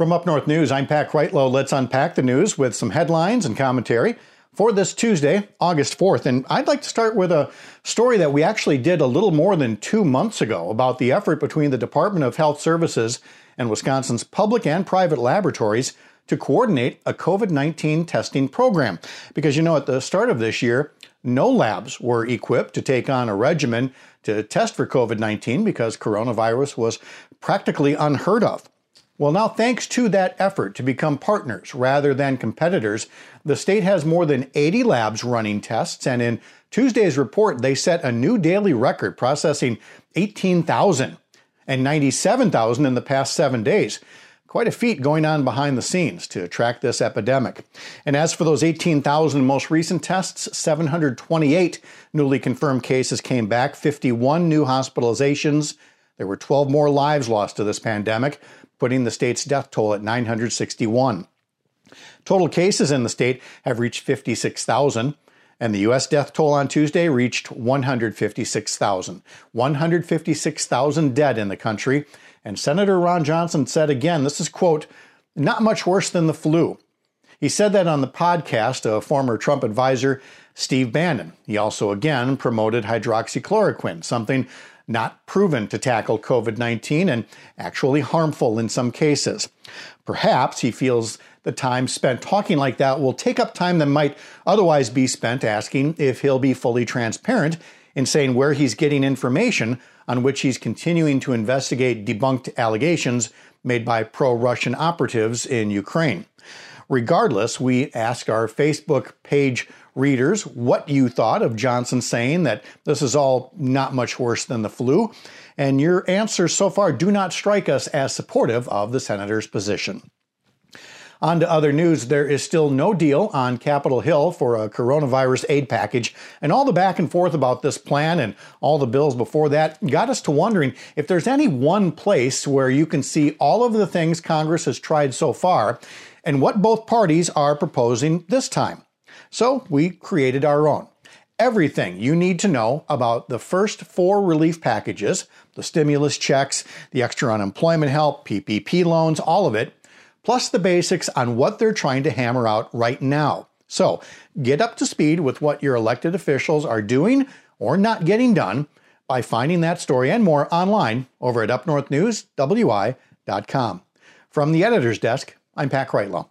From Up North News, I'm Pat Kreitlow. Let's unpack the news with some headlines and commentary for this Tuesday, August 4th. And I'd like to start with a story that we actually did a little more than two months ago about the effort between the Department of Health Services and Wisconsin's public and private laboratories to coordinate a COVID 19 testing program. Because you know, at the start of this year, no labs were equipped to take on a regimen to test for COVID 19 because coronavirus was practically unheard of. Well, now, thanks to that effort to become partners rather than competitors, the state has more than 80 labs running tests, and in Tuesday's report, they set a new daily record, processing 18,000 and 97,000 in the past seven days. Quite a feat going on behind the scenes to track this epidemic. And as for those 18,000 most recent tests, 728 newly confirmed cases came back, 51 new hospitalizations. There were 12 more lives lost to this pandemic putting the state's death toll at 961. Total cases in the state have reached 56,000, and the U.S. death toll on Tuesday reached 156,000. 156,000 dead in the country. And Senator Ron Johnson said again, this is, quote, not much worse than the flu. He said that on the podcast of former Trump advisor Steve Bannon. He also again promoted hydroxychloroquine, something not proven to tackle COVID 19 and actually harmful in some cases. Perhaps he feels the time spent talking like that will take up time that might otherwise be spent asking if he'll be fully transparent in saying where he's getting information on which he's continuing to investigate debunked allegations made by pro Russian operatives in Ukraine. Regardless, we ask our Facebook page readers what you thought of Johnson saying that this is all not much worse than the flu. And your answers so far do not strike us as supportive of the senator's position. On to other news, there is still no deal on Capitol Hill for a coronavirus aid package, and all the back and forth about this plan and all the bills before that got us to wondering if there's any one place where you can see all of the things Congress has tried so far and what both parties are proposing this time. So we created our own. Everything you need to know about the first four relief packages the stimulus checks, the extra unemployment help, PPP loans, all of it, plus the basics on what they're trying to hammer out right now. So get up to speed with what your elected officials are doing or not getting done by finding that story and more online over at upnorthnewswi.com. From the editor's desk, I'm Pat Kreitlow.